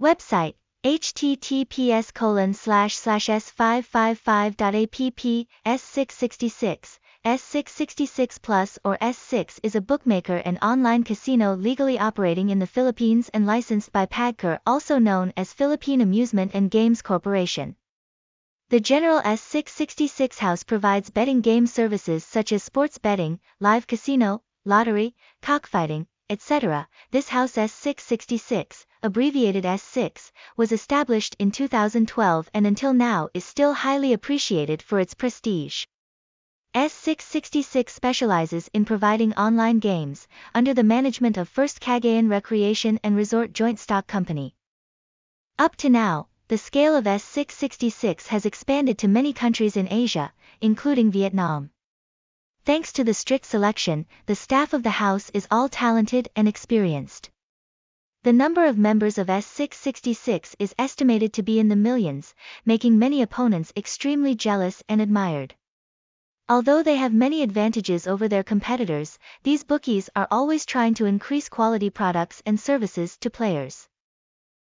Website https colon slash slash s555.app s666 S666 Plus or S6 is a bookmaker and online casino legally operating in the Philippines and licensed by PAGCOR also known as Philippine Amusement and Games Corporation. The General S666 House provides betting game services such as sports betting, live casino, lottery, cockfighting, etc. This house S666, abbreviated S6, was established in 2012 and until now is still highly appreciated for its prestige. S666 specializes in providing online games, under the management of First Cagayan Recreation and Resort Joint Stock Company. Up to now, the scale of S666 has expanded to many countries in Asia, including Vietnam. Thanks to the strict selection, the staff of the house is all talented and experienced. The number of members of S666 is estimated to be in the millions, making many opponents extremely jealous and admired. Although they have many advantages over their competitors, these bookies are always trying to increase quality products and services to players.